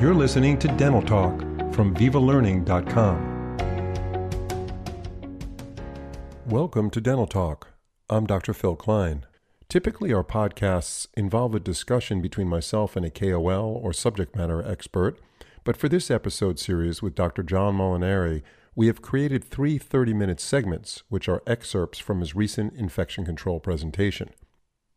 You're listening to Dental Talk from VivaLearning.com. Welcome to Dental Talk. I'm Dr. Phil Klein. Typically, our podcasts involve a discussion between myself and a KOL or subject matter expert, but for this episode series with Dr. John Molinari, we have created three 30 minute segments, which are excerpts from his recent infection control presentation.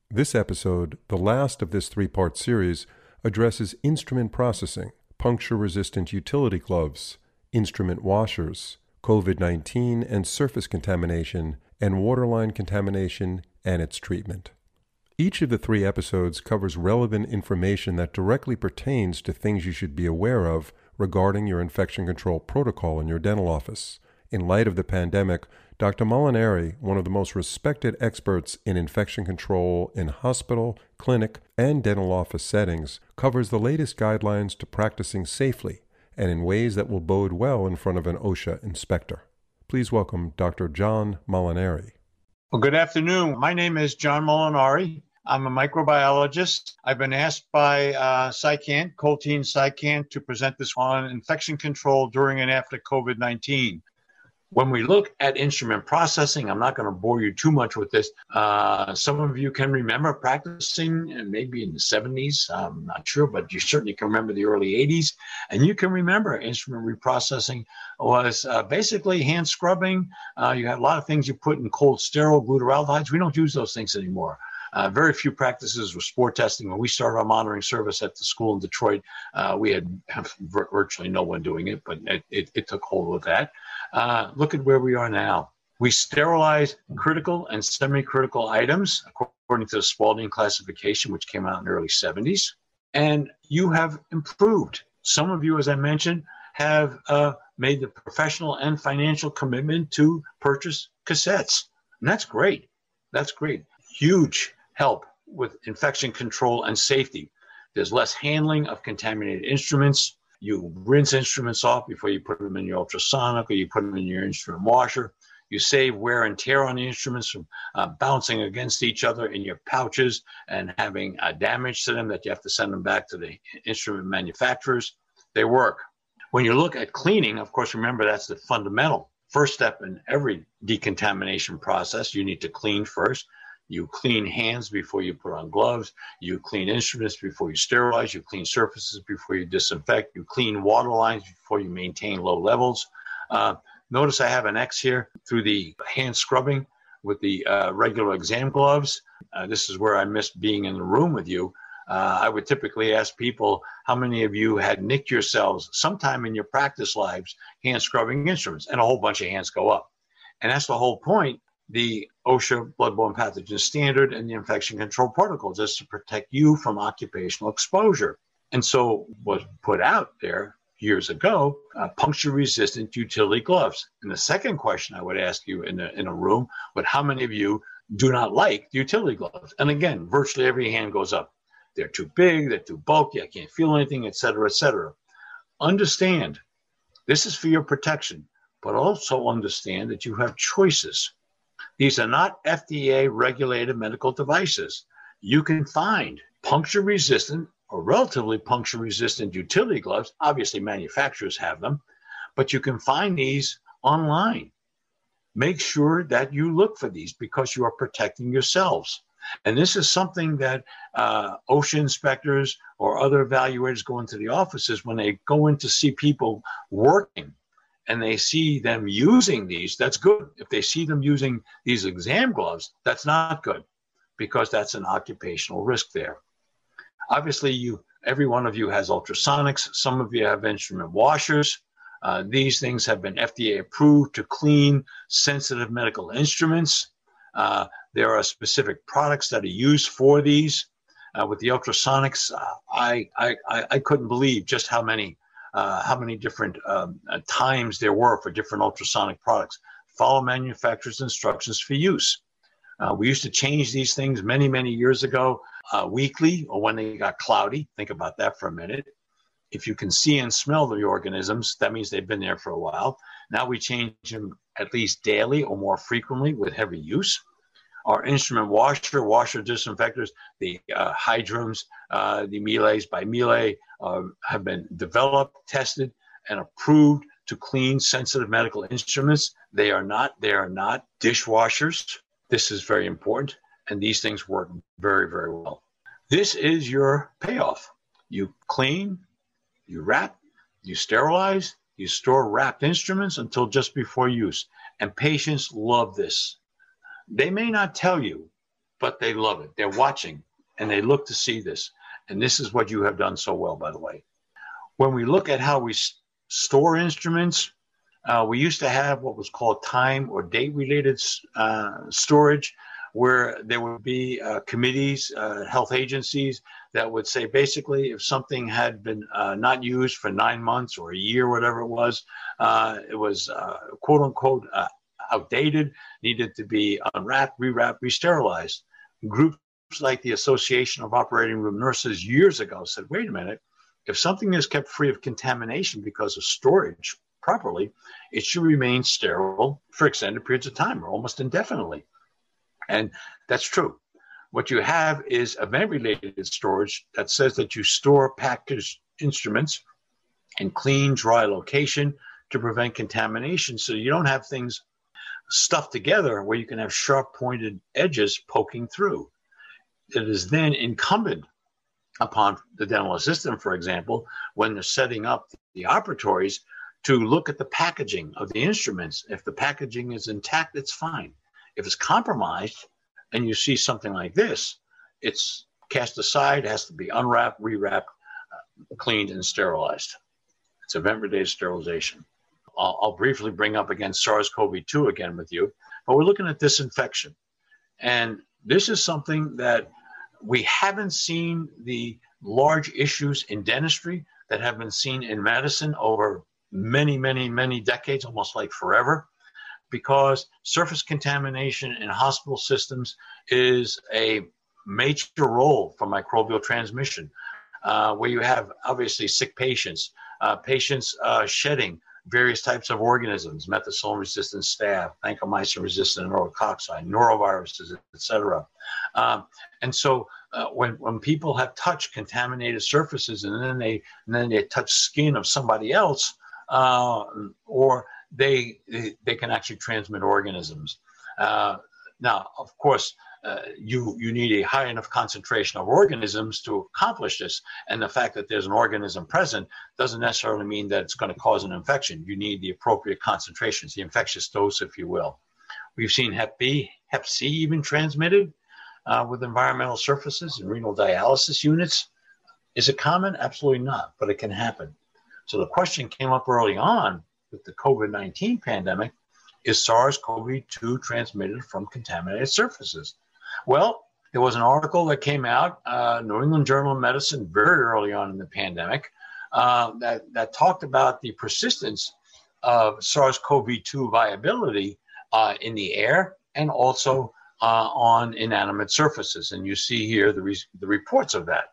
This episode, the last of this three part series, addresses instrument processing, puncture resistant utility gloves, instrument washers, COVID 19 and surface contamination, and waterline contamination and its treatment. Each of the three episodes covers relevant information that directly pertains to things you should be aware of regarding your infection control protocol in your dental office. In light of the pandemic, Dr. Molinari, one of the most respected experts in infection control in hospital, clinic, and dental office settings, covers the latest guidelines to practicing safely and in ways that will bode well in front of an OSHA inspector. Please welcome Dr. John Molinari. Well, good afternoon. My name is John Molinari. I'm a microbiologist. I've been asked by uh, SciCan, Coltene to present this on infection control during and after COVID 19. When we look at instrument processing, I'm not going to bore you too much with this. Uh, some of you can remember practicing maybe in the 70s. I'm not sure, but you certainly can remember the early 80s. And you can remember instrument reprocessing was uh, basically hand scrubbing. Uh, you had a lot of things you put in cold sterile glutaraldehydes. We don't use those things anymore. Uh, very few practices were spore testing. When we started our monitoring service at the school in Detroit, uh, we had virtually no one doing it, but it, it, it took hold of that. Uh, look at where we are now. We sterilize critical and semi-critical items according to the Spalding classification, which came out in the early 70s. And you have improved. Some of you, as I mentioned, have uh, made the professional and financial commitment to purchase cassettes. And that's great. That's great. Huge help with infection control and safety. There's less handling of contaminated instruments. You rinse instruments off before you put them in your ultrasonic or you put them in your instrument washer. You save wear and tear on the instruments from uh, bouncing against each other in your pouches and having uh, damage to them that you have to send them back to the instrument manufacturers. They work. When you look at cleaning, of course, remember that's the fundamental first step in every decontamination process. You need to clean first. You clean hands before you put on gloves. You clean instruments before you sterilize. You clean surfaces before you disinfect. You clean water lines before you maintain low levels. Uh, notice I have an X here through the hand scrubbing with the uh, regular exam gloves. Uh, this is where I miss being in the room with you. Uh, I would typically ask people how many of you had nicked yourselves sometime in your practice lives hand scrubbing instruments, and a whole bunch of hands go up. And that's the whole point the OSHA bloodborne pathogen standard and the infection control protocol just to protect you from occupational exposure. And so was put out there years ago, uh, puncture resistant utility gloves. And the second question I would ask you in a, in a room would how many of you do not like utility gloves? And again, virtually every hand goes up. They're too big, they're too bulky, I can't feel anything, etc., etc. Understand this is for your protection, but also understand that you have choices. These are not FDA regulated medical devices. You can find puncture resistant or relatively puncture resistant utility gloves. Obviously, manufacturers have them, but you can find these online. Make sure that you look for these because you are protecting yourselves. And this is something that uh, OSHA inspectors or other evaluators go into the offices when they go in to see people working and they see them using these, that's good. If they see them using these exam gloves, that's not good because that's an occupational risk there. Obviously, you every one of you has ultrasonics. Some of you have instrument washers. Uh, these things have been FDA approved to clean sensitive medical instruments. Uh, there are specific products that are used for these. Uh, with the ultrasonics, uh, I, I, I couldn't believe just how many uh, how many different um, uh, times there were for different ultrasonic products. Follow manufacturer's instructions for use. Uh, we used to change these things many, many years ago, uh, weekly or when they got cloudy. Think about that for a minute. If you can see and smell the organisms, that means they've been there for a while. Now we change them at least daily or more frequently with heavy use. our instrument washer, washer disinfectors, the uh, Hydrims, uh, the Miele's by Miele uh, have been developed, tested, and approved to clean sensitive medical instruments. They are not they are not dishwashers. This is very important, and these things work very very well. This is your payoff. You clean, you wrap, you sterilize, you store wrapped instruments until just before use, and patients love this. They may not tell you, but they love it. They're watching and they look to see this. And this is what you have done so well, by the way. When we look at how we store instruments. Uh, we used to have what was called time or date related uh, storage, where there would be uh, committees, uh, health agencies that would say basically if something had been uh, not used for nine months or a year, whatever it was, uh, it was quote unquote outdated, needed to be unwrapped, rewrapped, re-sterilized. Groups like the Association of Operating Room Nurses years ago said, wait a minute, if something is kept free of contamination because of storage properly, it should remain sterile for extended periods of time or almost indefinitely. And that's true. What you have is event related storage that says that you store packaged instruments in clean, dry location to prevent contamination so you don't have things stuffed together where you can have sharp pointed edges poking through. It is then incumbent upon the dental assistant, for example, when they're setting up the operatories to look at the packaging of the instruments. If the packaging is intact, it's fine. If it's compromised and you see something like this, it's cast aside, has to be unwrapped, rewrapped, uh, cleaned, and sterilized. It's event-related sterilization. I'll, I'll briefly bring up again SARS-CoV-2 again with you, but we're looking at disinfection. And this is something that we haven't seen the large issues in dentistry that have been seen in medicine over many, many, many decades, almost like forever, because surface contamination in hospital systems is a major role for microbial transmission, uh, where you have obviously sick patients, uh, patients uh, shedding various types of organisms, methicillin resistant staph, vancomycin resistant enterococci, noroviruses, etc. Um, and so uh, when, when people have touched contaminated surfaces and then they and then they touch skin of somebody else, uh, or they, they, can actually transmit organisms. Uh, now, of course, uh, you you need a high enough concentration of organisms to accomplish this. And the fact that there's an organism present doesn't necessarily mean that it's going to cause an infection. You need the appropriate concentrations, the infectious dose, if you will. We've seen Hep B, Hep C even transmitted uh, with environmental surfaces and renal dialysis units. Is it common? Absolutely not, but it can happen. So the question came up early on with the COVID 19 pandemic is SARS CoV 2 transmitted from contaminated surfaces? Well, there was an article that came out, uh, New England Journal of Medicine, very early on in the pandemic, uh, that, that talked about the persistence of SARS CoV 2 viability uh, in the air and also uh, on inanimate surfaces. And you see here the, re- the reports of that.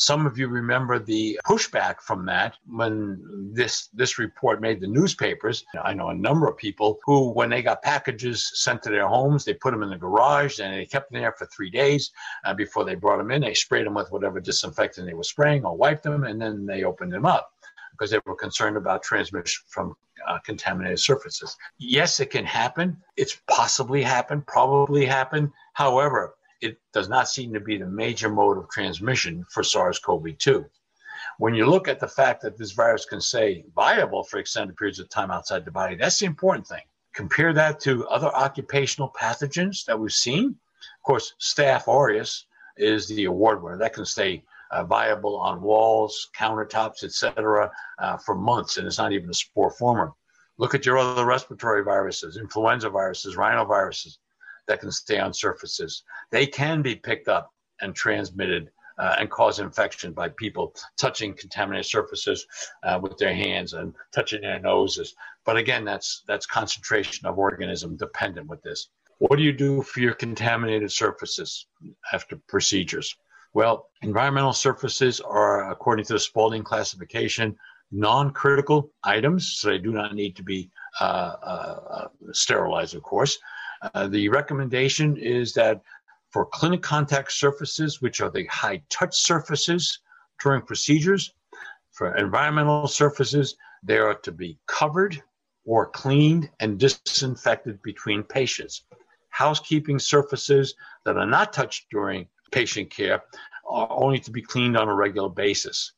Some of you remember the pushback from that when this this report made the newspapers. I know a number of people who, when they got packages sent to their homes, they put them in the garage and they kept them there for three days uh, before they brought them in. They sprayed them with whatever disinfectant they were spraying or wiped them, and then they opened them up because they were concerned about transmission from uh, contaminated surfaces. Yes, it can happen. It's possibly happened, probably happened. However, it does not seem to be the major mode of transmission for SARS-CoV-2. When you look at the fact that this virus can stay viable for extended periods of time outside the body, that's the important thing. Compare that to other occupational pathogens that we've seen. Of course, Staph aureus is the award winner. That can stay uh, viable on walls, countertops, etc., uh, for months, and it's not even a spore former. Look at your other respiratory viruses, influenza viruses, rhinoviruses that can stay on surfaces. They can be picked up and transmitted uh, and cause infection by people touching contaminated surfaces uh, with their hands and touching their noses. But again, that's that's concentration of organism dependent with this. What do you do for your contaminated surfaces after procedures? Well, environmental surfaces are, according to the Spalding classification, non-critical items, so they do not need to be uh, uh, sterilized, of course. Uh, the recommendation is that for clinic contact surfaces, which are the high touch surfaces during procedures, for environmental surfaces, they are to be covered or cleaned and disinfected between patients. Housekeeping surfaces that are not touched during patient care are only to be cleaned on a regular basis.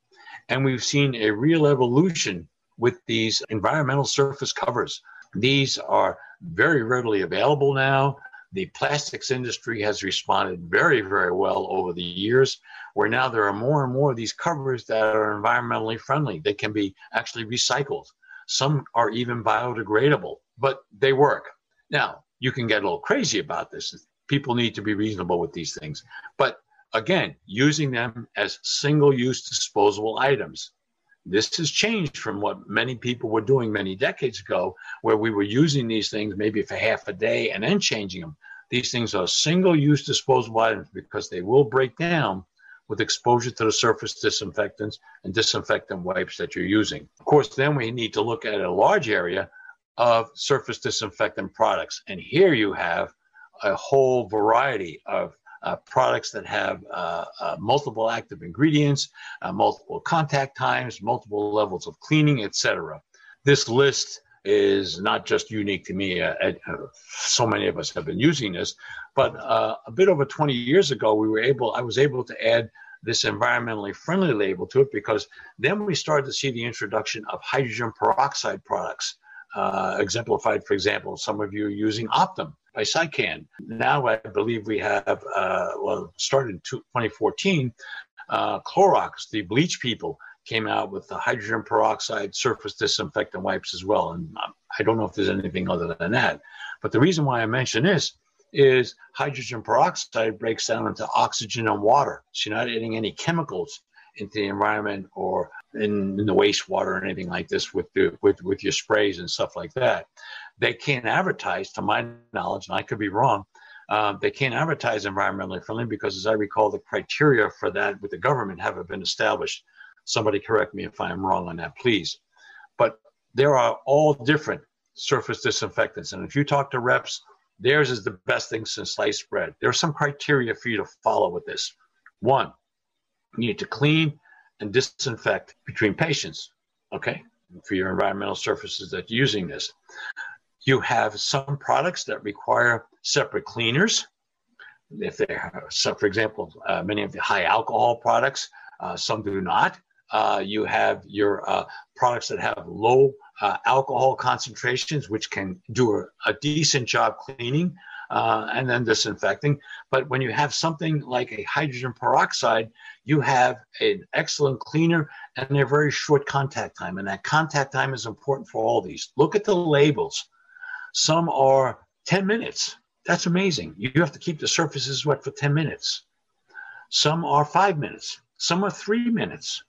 And we've seen a real evolution with these environmental surface covers. These are very readily available now. The plastics industry has responded very, very well over the years, where now there are more and more of these covers that are environmentally friendly. They can be actually recycled. Some are even biodegradable, but they work. Now, you can get a little crazy about this. People need to be reasonable with these things. But again, using them as single use disposable items. This has changed from what many people were doing many decades ago, where we were using these things maybe for half a day and then changing them. These things are single use disposable items because they will break down with exposure to the surface disinfectants and disinfectant wipes that you're using. Of course, then we need to look at a large area of surface disinfectant products. And here you have a whole variety of uh, products that have uh, uh, multiple active ingredients, uh, multiple contact times, multiple levels of cleaning, etc. This list is not just unique to me. Uh, uh, so many of us have been using this, but a bit over 20 years ago, we were able. I was able to add this environmentally friendly label to it because then we started to see the introduction of hydrogen peroxide products. Exemplified, for example, some of you using Optim by SciCan. Now I believe we have, uh, well, started in 2014, uh, Clorox, the bleach people, came out with the hydrogen peroxide surface disinfectant wipes as well. And um, I don't know if there's anything other than that. But the reason why I mention this is hydrogen peroxide breaks down into oxygen and water. So you're not adding any chemicals into the environment or in, in the wastewater or anything like this with, the, with, with your sprays and stuff like that. They can't advertise, to my knowledge, and I could be wrong, uh, they can't advertise environmentally friendly because, as I recall, the criteria for that with the government haven't been established. Somebody correct me if I am wrong on that, please. But there are all different surface disinfectants. And if you talk to reps, theirs is the best thing since sliced bread. There are some criteria for you to follow with this. One, you need to clean and disinfect between patients, okay, for your environmental surfaces that you're using this. You have some products that require separate cleaners. If they're, so for example, uh, many of the high alcohol products, uh, some do not. Uh, you have your uh, products that have low uh, alcohol concentrations, which can do a, a decent job cleaning uh, and then disinfecting. But when you have something like a hydrogen peroxide, you have an excellent cleaner and a very short contact time. And that contact time is important for all these. Look at the labels. Some are 10 minutes. That's amazing. You have to keep the surfaces wet for 10 minutes. Some are five minutes. Some are three minutes.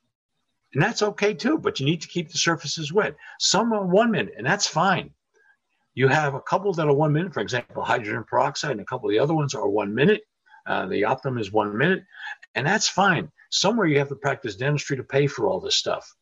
And that's okay too, but you need to keep the surfaces wet. Some are one minute, and that's fine. You have a couple that are one minute, for example, hydrogen peroxide, and a couple of the other ones are one minute. Uh, the Optim is one minute, and that's fine. Somewhere you have to practice dentistry to pay for all this stuff.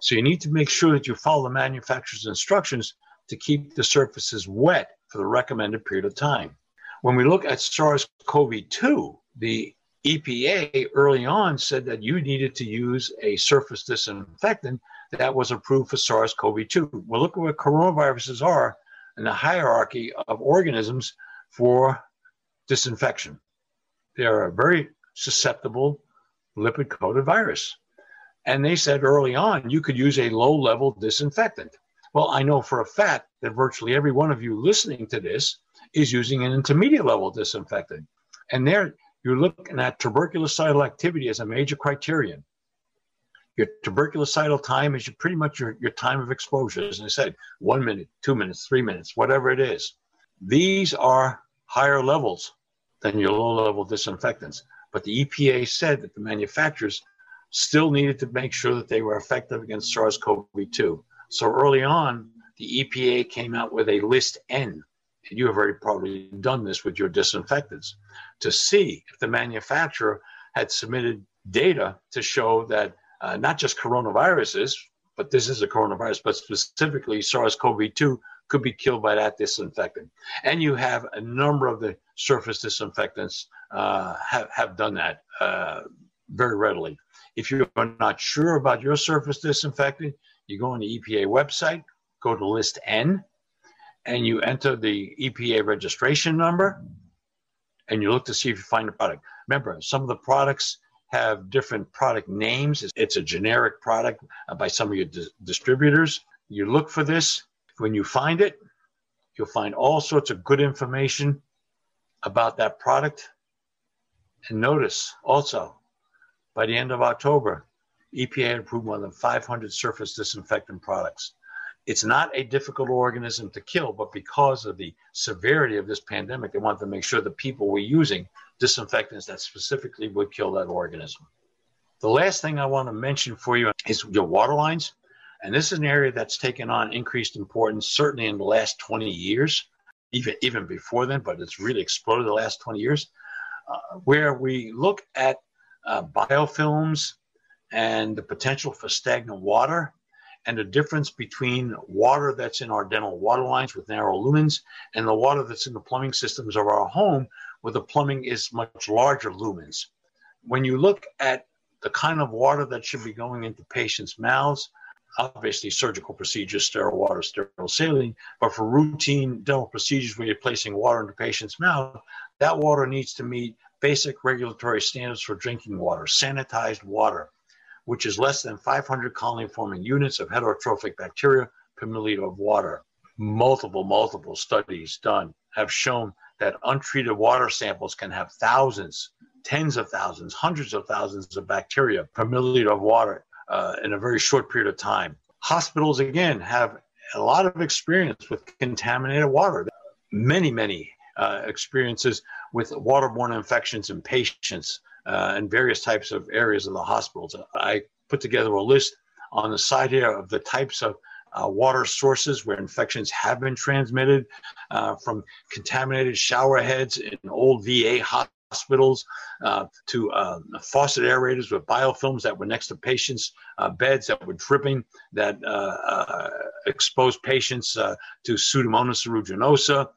So you need to make sure that you follow the manufacturer's instructions to keep the surfaces wet for the recommended period of time. When we look at SARS CoV 2, the EPA early on said that you needed to use a surface disinfectant that was approved for SARS CoV 2. Well, look at what coronaviruses are in the hierarchy of organisms for disinfection. They are a very susceptible lipid coated virus. And they said early on you could use a low level disinfectant. Well, I know for a fact that virtually every one of you listening to this is using an intermediate level disinfectant. And there you're looking at tuberculocidal activity as a major criterion. Your tuberculocidal time is your, pretty much your, your time of exposure. As I said, one minute, two minutes, three minutes, whatever it is. These are higher levels than your low level disinfectants. But the EPA said that the manufacturers still needed to make sure that they were effective against SARS CoV 2. So early on, the EPA came out with a list N, and you have already probably done this with your disinfectants, to see if the manufacturer had submitted data to show that uh, not just coronaviruses, but this is a coronavirus, but specifically SARS CoV 2 could be killed by that disinfectant. And you have a number of the surface disinfectants uh, have, have done that uh, very readily. If you're not sure about your surface disinfectant, you go on the EPA website, go to list N, and you enter the EPA registration number, and you look to see if you find the product. Remember, some of the products have different product names. It's a generic product by some of your di- distributors. You look for this. When you find it, you'll find all sorts of good information about that product. And notice also, by the end of October, EPA approved more than 500 surface disinfectant products. It's not a difficult organism to kill, but because of the severity of this pandemic, they wanted to make sure the people were using disinfectants that specifically would kill that organism. The last thing I want to mention for you is your water lines. And this is an area that's taken on increased importance, certainly in the last 20 years, even, even before then, but it's really exploded the last 20 years, uh, where we look at uh, biofilms and the potential for stagnant water and the difference between water that's in our dental water lines with narrow lumens and the water that's in the plumbing systems of our home where the plumbing is much larger lumens. When you look at the kind of water that should be going into patients' mouths, obviously surgical procedures, sterile water, sterile saline, but for routine dental procedures where you're placing water into patient's mouth, that water needs to meet basic regulatory standards for drinking water, sanitized water, which is less than 500 colony forming units of heterotrophic bacteria per milliliter of water. Multiple, multiple studies done have shown that untreated water samples can have thousands, tens of thousands, hundreds of thousands of bacteria per milliliter of water uh, in a very short period of time. Hospitals, again, have a lot of experience with contaminated water. Many, many uh, experiences with waterborne infections in patients uh, in various types of areas of the hospitals. I put together a list on the side here of the types of uh, water sources where infections have been transmitted uh, from contaminated shower heads in old VA hospitals uh, to uh, faucet aerators with biofilms that were next to patients' uh, beds that were dripping that uh, exposed patients to Pseudomonas aeruginosa,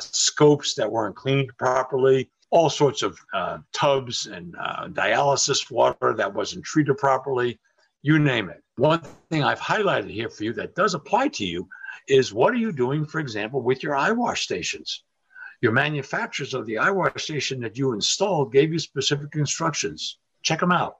scopes that weren't cleaned properly, all sorts of uh, tubs and uh, dialysis water that wasn't treated properly, you name it. One thing I've highlighted here for you that does apply to you is what are you doing, for example, with your eye wash stations? Your manufacturers of the eye wash station that you installed gave you specific instructions. Check them out.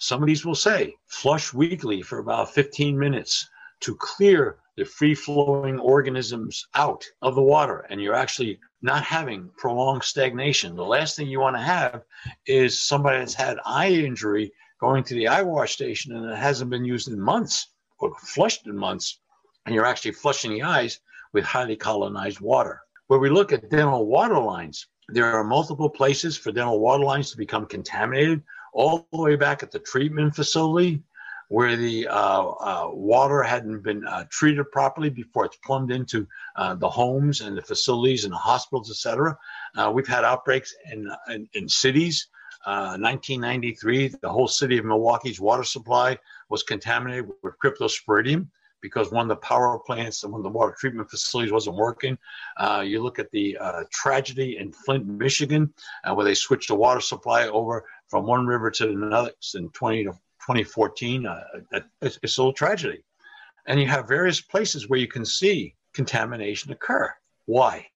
Some of these will say flush weekly for about 15 minutes to clear the free flowing organisms out of the water. And you're actually not having prolonged stagnation. The last thing you want to have is somebody that's had eye injury going to the eye wash station and it hasn't been used in months or flushed in months, and you're actually flushing the eyes with highly colonized water. Where we look at dental water lines, there are multiple places for dental water lines to become contaminated, all the way back at the treatment facility where the uh, uh, water hadn't been uh, treated properly before it's plumbed into the homes and the facilities and the hospitals, et cetera. We've had outbreaks in, in, in cities 1993, uh, the whole city of Milwaukee's water supply was contaminated with cryptosporidium because one of the power plants and one of the water treatment facilities wasn't working. Uh, you look at the uh, tragedy in Flint, Michigan, where they switched the water supply over from one river to another in 20 to 2014. Uh, it's, it's a little tragedy. And you have various places where you can see contamination occur. Why?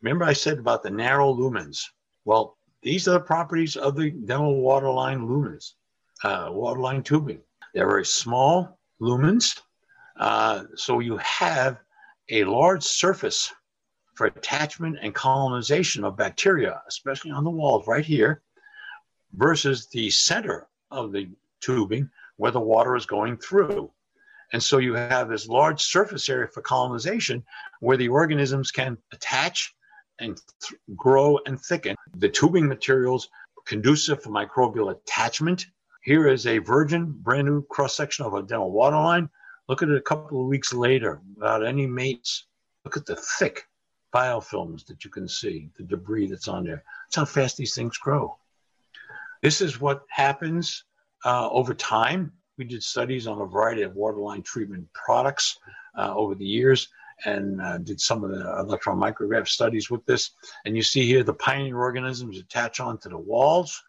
Remember I said about the narrow lumens? Well, these are the properties of the dental waterline lumens, uh, waterline tubing. They're very small lumens, uh, so you have a large surface for attachment and colonization of bacteria, especially on the walls right here, versus the center of the tubing where the water is going through. And so you have this large surface area for colonization where the organisms can attach and th- grow and thicken. The tubing materials conducive for microbial attachment. Here is a virgin, brand new cross section of a dental water line. Look at it a couple of weeks later without any mates. Look at the thick biofilms that you can see, the debris that's on there. That's how fast these things grow. This is what happens uh, over time. We did studies on a variety of waterline treatment products uh, over the years, and uh, did some of the electron micrograph studies with this. And you see here the pioneer organisms attach onto the walls.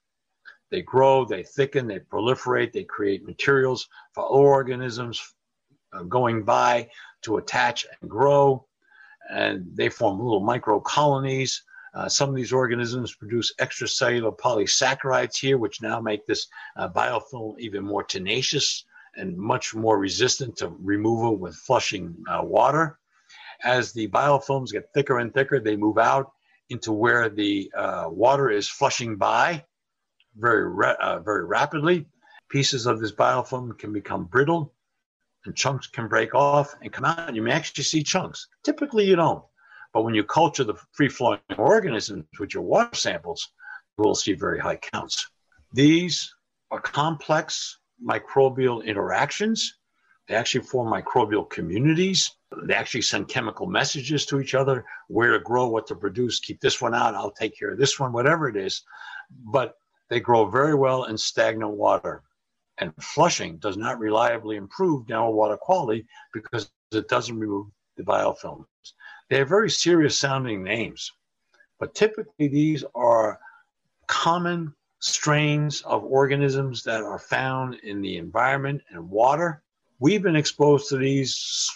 They grow, they thicken, they proliferate, they create materials for other organisms uh, going by to attach and grow. And they form little micro colonies. Uh, some of these organisms produce extracellular polysaccharides here, which now make this uh, biofilm even more tenacious and much more resistant to removal with flushing uh, water. As the biofilms get thicker and thicker, they move out into where the uh, water is flushing by very, uh, very rapidly. Pieces of this biofilm can become brittle and chunks can break off and come out. You may actually see chunks. Typically, you don't. But when you culture the free flowing organisms with your water samples, you will see very high counts. These are complex microbial interactions. They actually form microbial communities. They actually send chemical messages to each other where to grow, what to produce. Keep this one out. I'll take care of this one, whatever it is. But they grow very well in stagnant water. And flushing does not reliably improve dental water quality because it doesn't remove the biofilms. They have very serious sounding names, but typically these are common strains of organisms that are found in the environment and water. We've been exposed to these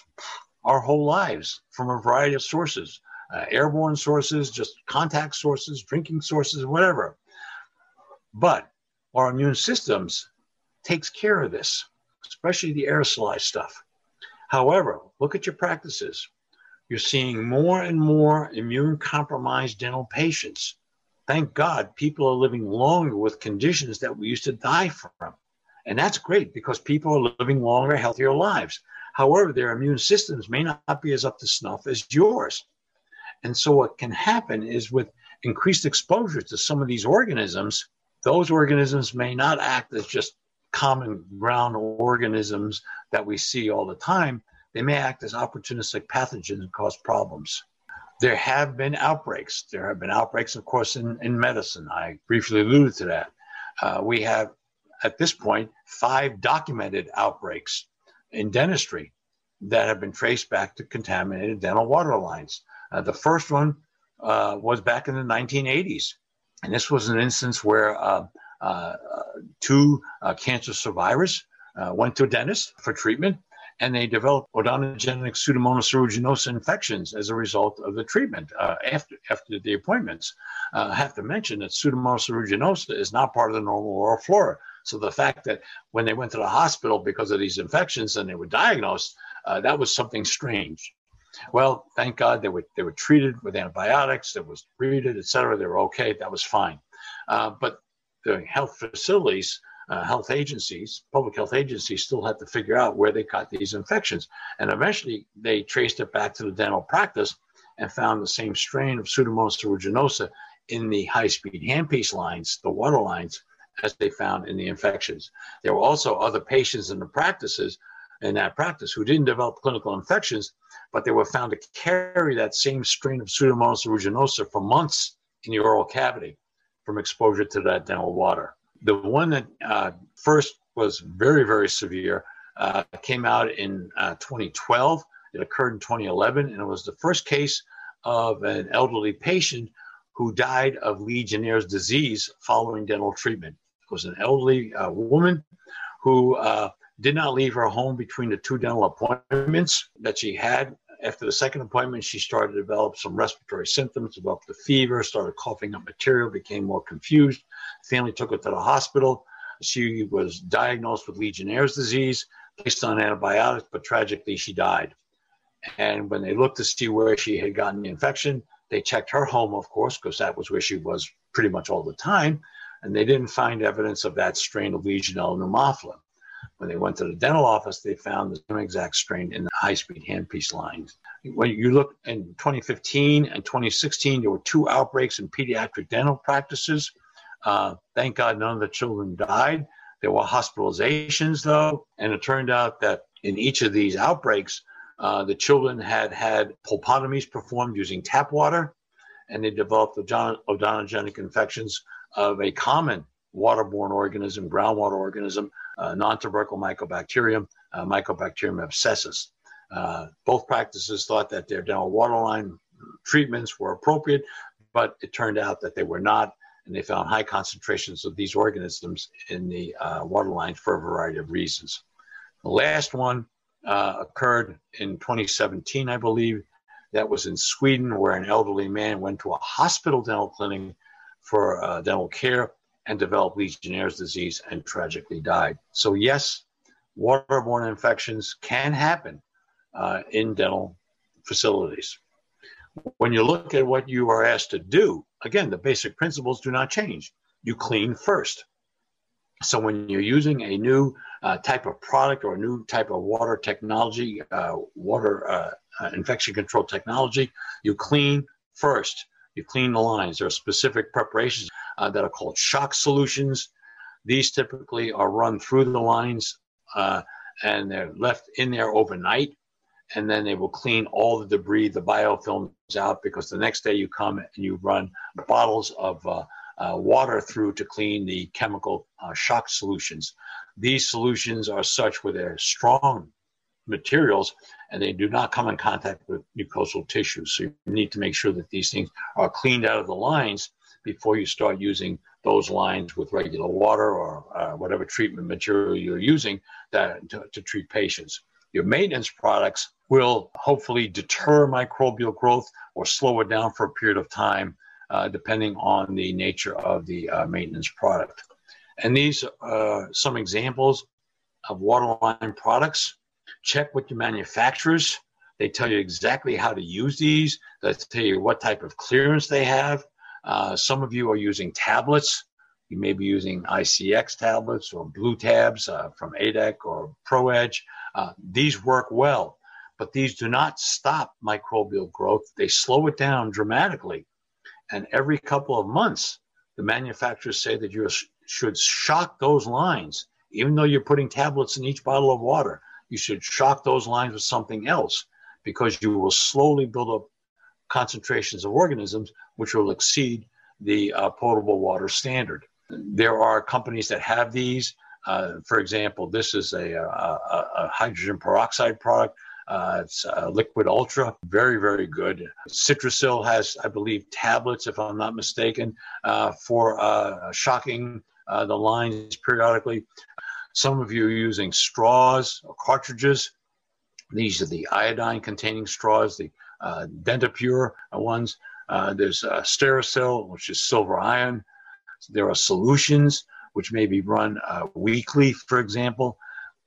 our whole lives from a variety of sources uh, airborne sources, just contact sources, drinking sources, whatever. But our immune systems takes care of this, especially the aerosolized stuff. However, look at your practices. You're seeing more and more immune compromised dental patients. Thank God people are living longer with conditions that we used to die from. And that's great because people are living longer, healthier lives. However, their immune systems may not be as up to snuff as yours. And so, what can happen is with increased exposure to some of these organisms, those organisms may not act as just common ground organisms that we see all the time. They may act as opportunistic pathogens and cause problems. There have been outbreaks. There have been outbreaks, of course, in, in medicine. I briefly alluded to that. Uh, we have, at this point, five documented outbreaks in dentistry that have been traced back to contaminated dental water lines. Uh, the first one uh, was back in the 1980s. And this was an instance where uh, uh two uh, cancer survivors went to a dentist for treatment and they developed odontogenic pseudomonas aeruginosa infections as a result of the treatment uh, after after the appointments. Uh, I have to mention that pseudomonas aeruginosa is not part of the normal oral flora. So the fact that when they went to the hospital because of these infections and they were diagnosed, uh, that was something strange. Well, thank God they were they were treated with antibiotics. They was treated, et cetera. They were okay. That was fine. Uh, but the health facilities uh, health agencies, public health agencies, still had to figure out where they got these infections. And eventually they traced it back to the dental practice and found the same strain of Pseudomonas aeruginosa in the high speed handpiece lines, the water lines, as they found in the infections. There were also other patients in the practices in that practice who didn't develop clinical infections, but they were found to carry that same strain of Pseudomonas aeruginosa for months in the oral cavity from exposure to that dental water. The one that uh, first was very, very severe uh, came out in uh, 2012. It occurred in 2011, and it was the first case of an elderly patient who died of Legionnaire's disease following dental treatment. It was an elderly uh, woman who uh, did not leave her home between the two dental appointments that she had after the second appointment, she started to develop some respiratory symptoms, developed a fever, started coughing up material, became more confused. family took her to the hospital. She was diagnosed with Legionnaire's disease, placed on antibiotics, but tragically she died. And when they looked to see where she had gotten the infection, they checked her home, of course, because that was where she was pretty much all the time. And they didn't find evidence of that strain of Legionella pneumophila. When they went to the dental office, they found the same exact strain in the high speed handpiece lines. When you look in 2015 and 2016, there were two outbreaks in pediatric dental practices. Uh, thank God none of the children died. There were hospitalizations, though, and it turned out that in each of these outbreaks, uh, the children had had pulpotomies performed using tap water, and they developed odontogenic infections of a common waterborne organism, groundwater organism, uh, non-tubercle mycobacterium, uh, Mycobacterium abscessus. Uh, both practices thought that their dental waterline treatments were appropriate, but it turned out that they were not, and they found high concentrations of these organisms in the uh, waterline for a variety of reasons. The last one uh, occurred in 2017, I believe. That was in Sweden, where an elderly man went to a hospital dental clinic for uh, dental care and developed Legionnaire's disease and tragically died. So, yes, waterborne infections can happen uh, in dental facilities. When you look at what you are asked to do, again, the basic principles do not change. You clean first. So when you're using a new uh, type of product or a new type of water technology, uh, water uh, uh infection control technology, you clean first. You clean the lines. There are specific preparations uh, that are called shock solutions. These typically are run through the lines uh, and they're left in there overnight. And then they will clean all the debris, the biofilms out because the next day you come and you run bottles of uh, uh, water through to clean the chemical uh, shock solutions. These solutions are such where they're strong materials and they do not come in contact with mucosal tissues. So you need to make sure that these things are cleaned out of the lines before you start using those lines with regular water or uh, whatever treatment material you're using that, to, to treat patients. Your maintenance products will hopefully deter microbial growth or slow it down for a period of time, uh, depending on the nature of the uh, maintenance product. And these are some examples of waterline products. Check with your manufacturers. They tell you exactly how to use these. They tell you what type of clearance they have. Uh, some of you are using tablets. You may be using ICX tablets or blue tabs uh, from ADEC or ProEdge. Uh, these work well, but these do not stop microbial growth. They slow it down dramatically. And every couple of months, the manufacturers say that you should shock those lines. Even though you're putting tablets in each bottle of water, you should shock those lines with something else because you will slowly build up concentrations of organisms which will exceed the uh, potable water standard. There are companies that have these. Uh, for example, this is a, a, a hydrogen peroxide product. Uh, it's Liquid Ultra, very, very good. Citrisil has, I believe, tablets, if I'm not mistaken, uh, for uh, shocking uh, the lines periodically. Some of you are using straws or cartridges. These are the iodine containing straws, the uh, Dentapure ones. Uh, there's uh, Sterisil, which is silver ion. There are solutions which may be run uh, weekly, for example.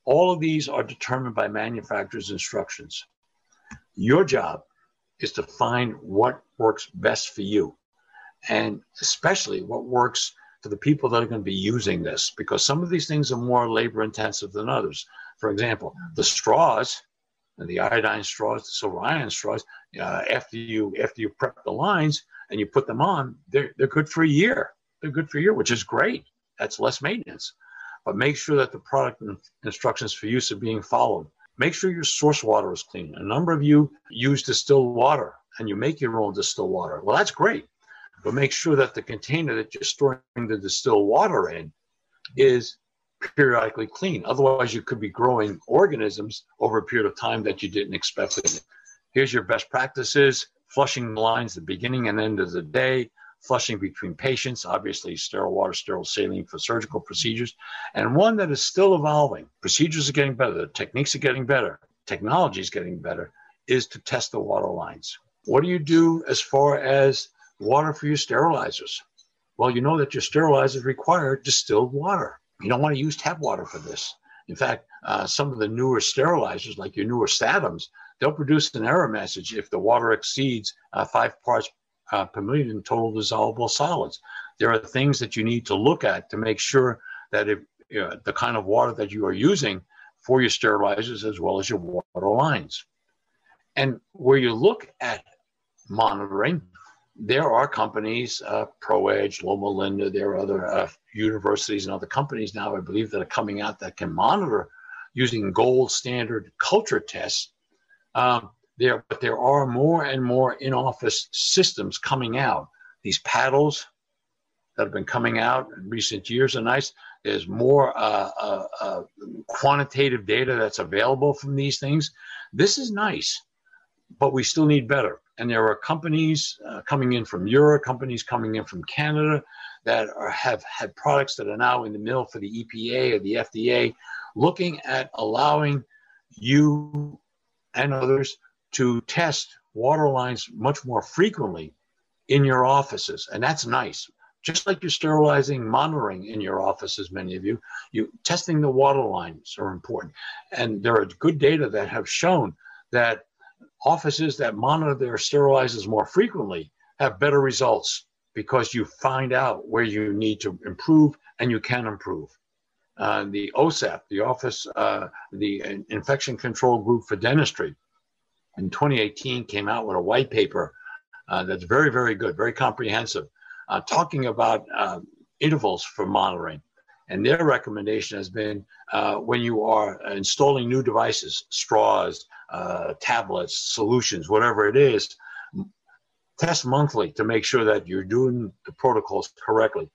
All of these are determined by manufacturer's instructions. Your job is to find what works best for you, and especially what works for the people that are going to be using this, because some of these things are more labor intensive than others. For example, the straws the iodine straws, the silver ion straws, uh, after you after you prep the lines and you put them on, they're they're good for a year. They're good for a year, which is great. That's less maintenance. But make sure that the product instructions for use are being followed. Make sure your source water is clean. A number of you use distilled water and you make your own distilled water. Well, that's great. But make sure that the container that you're storing the distilled water in is periodically clean. Otherwise, you could be growing organisms over a period of time that you didn't expect. Here's your best practices flushing lines the beginning and end of the day, flushing between patients, obviously sterile water, sterile saline for surgical procedures, and one that is still evolving. Procedures are getting better, the techniques are getting better, technology is getting better, is to test the water lines. What do you do as far as water for your sterilizers? Well, you know that your sterilizers require distilled water. You don't want to use tap water for this. In fact, uh, some of the newer sterilizers, like your newer Statims, they'll produce an error message if the water exceeds uh, five parts uh, per million in total dissolvable solids. There are things that you need to look at to make sure that if, the kind of water that you are using for your sterilizers as well as your water lines. And where you look at monitoring, there are companies, uh, ProEdge, Loma Linda, there are other uh, universities and other companies now, I believe, that are coming out that can monitor using gold standard culture tests. Um, there, but there are more and more in-office systems coming out. These paddles that have been coming out in recent years are nice. There's more uh, uh, uh quantitative data that's available from these things. This is nice, but we still need better. And there are companies uh, coming in from Europe, companies coming in from Canada that are, have had products that are now in the mill for the EPA or the FDA, looking at allowing you and others to test water lines much more frequently in your offices. And that's nice. Just like you're sterilizing, monitoring in your offices, many of you, you testing the water lines are important. And there are good data that have shown that offices that monitor their sterilizers more frequently have better results because you find out where you need to improve and you can improve. Uh, the OSAP, the Office, uh, the Infection Control Group for Dentistry, in 2018 came out with a white paper uh, that's very, very good, very comprehensive, uh, talking about uh, intervals for monitoring. And their recommendation has been uh, when you are installing new devices, straws, uh, tablets, solutions, whatever it is, test monthly to make sure that you're doing the protocols correctly.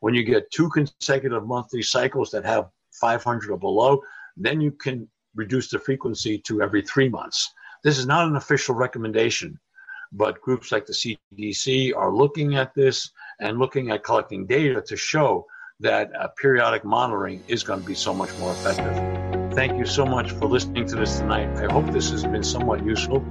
When you get two consecutive monthly cycles that have 500 or below, then you can reduce the frequency to every three months. This is not an official recommendation, but groups like the CDC are looking at this and looking at collecting data to show that uh, periodic monitoring is going to be so much more effective. Thank you so much for listening to this tonight. I hope this has been somewhat useful.